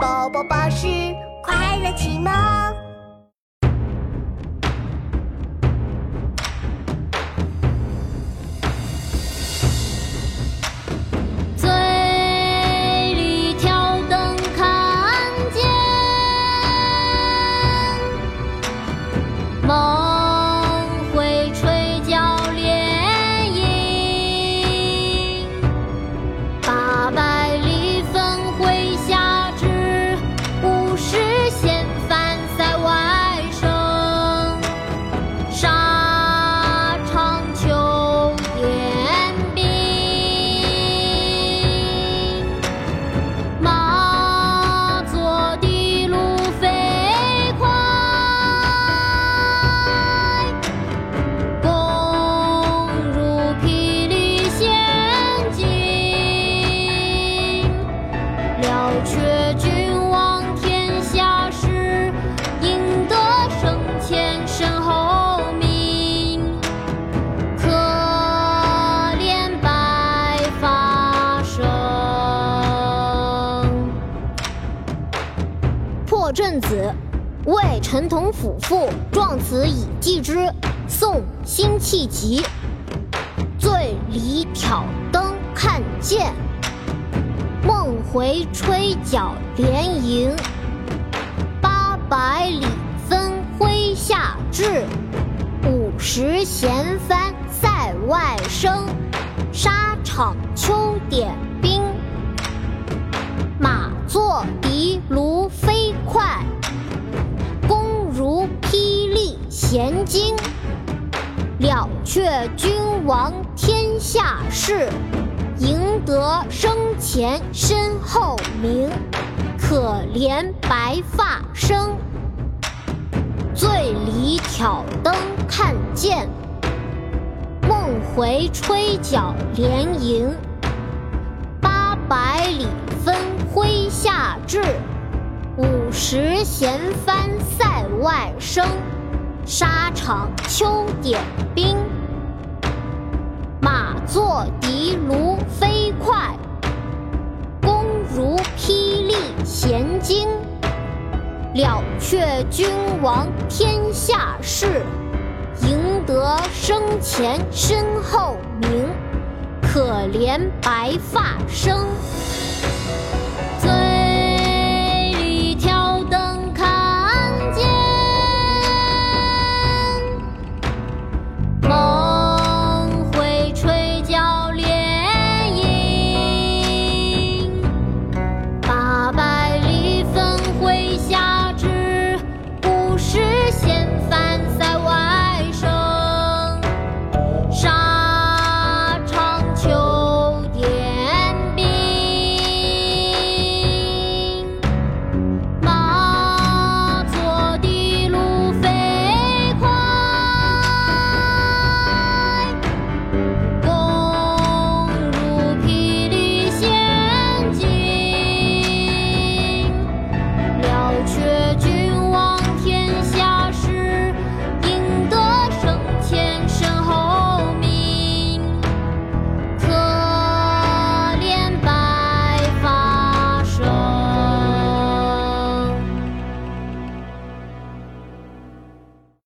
宝宝巴士快乐启蒙。却君王天下事，赢得生前身后名。可怜白发生。破阵子，魏陈同甫赋，壮词以寄之。宋·辛弃疾。醉里挑灯看剑，梦回吹角连营。八百里分麾下炙，五十弦翻塞外声。沙场秋点兵，马作的卢飞快，弓如霹雳弦惊。了却君王天下事，赢得生前身后名。可怜白发生。醉里挑灯看剑，梦回吹角连营。八百里分麾下炙，五十弦翻塞外声。沙场秋点兵，马作的卢飞快，弓如霹雳弦惊。了却君王天下事，赢得生前身后名。可怜白发生。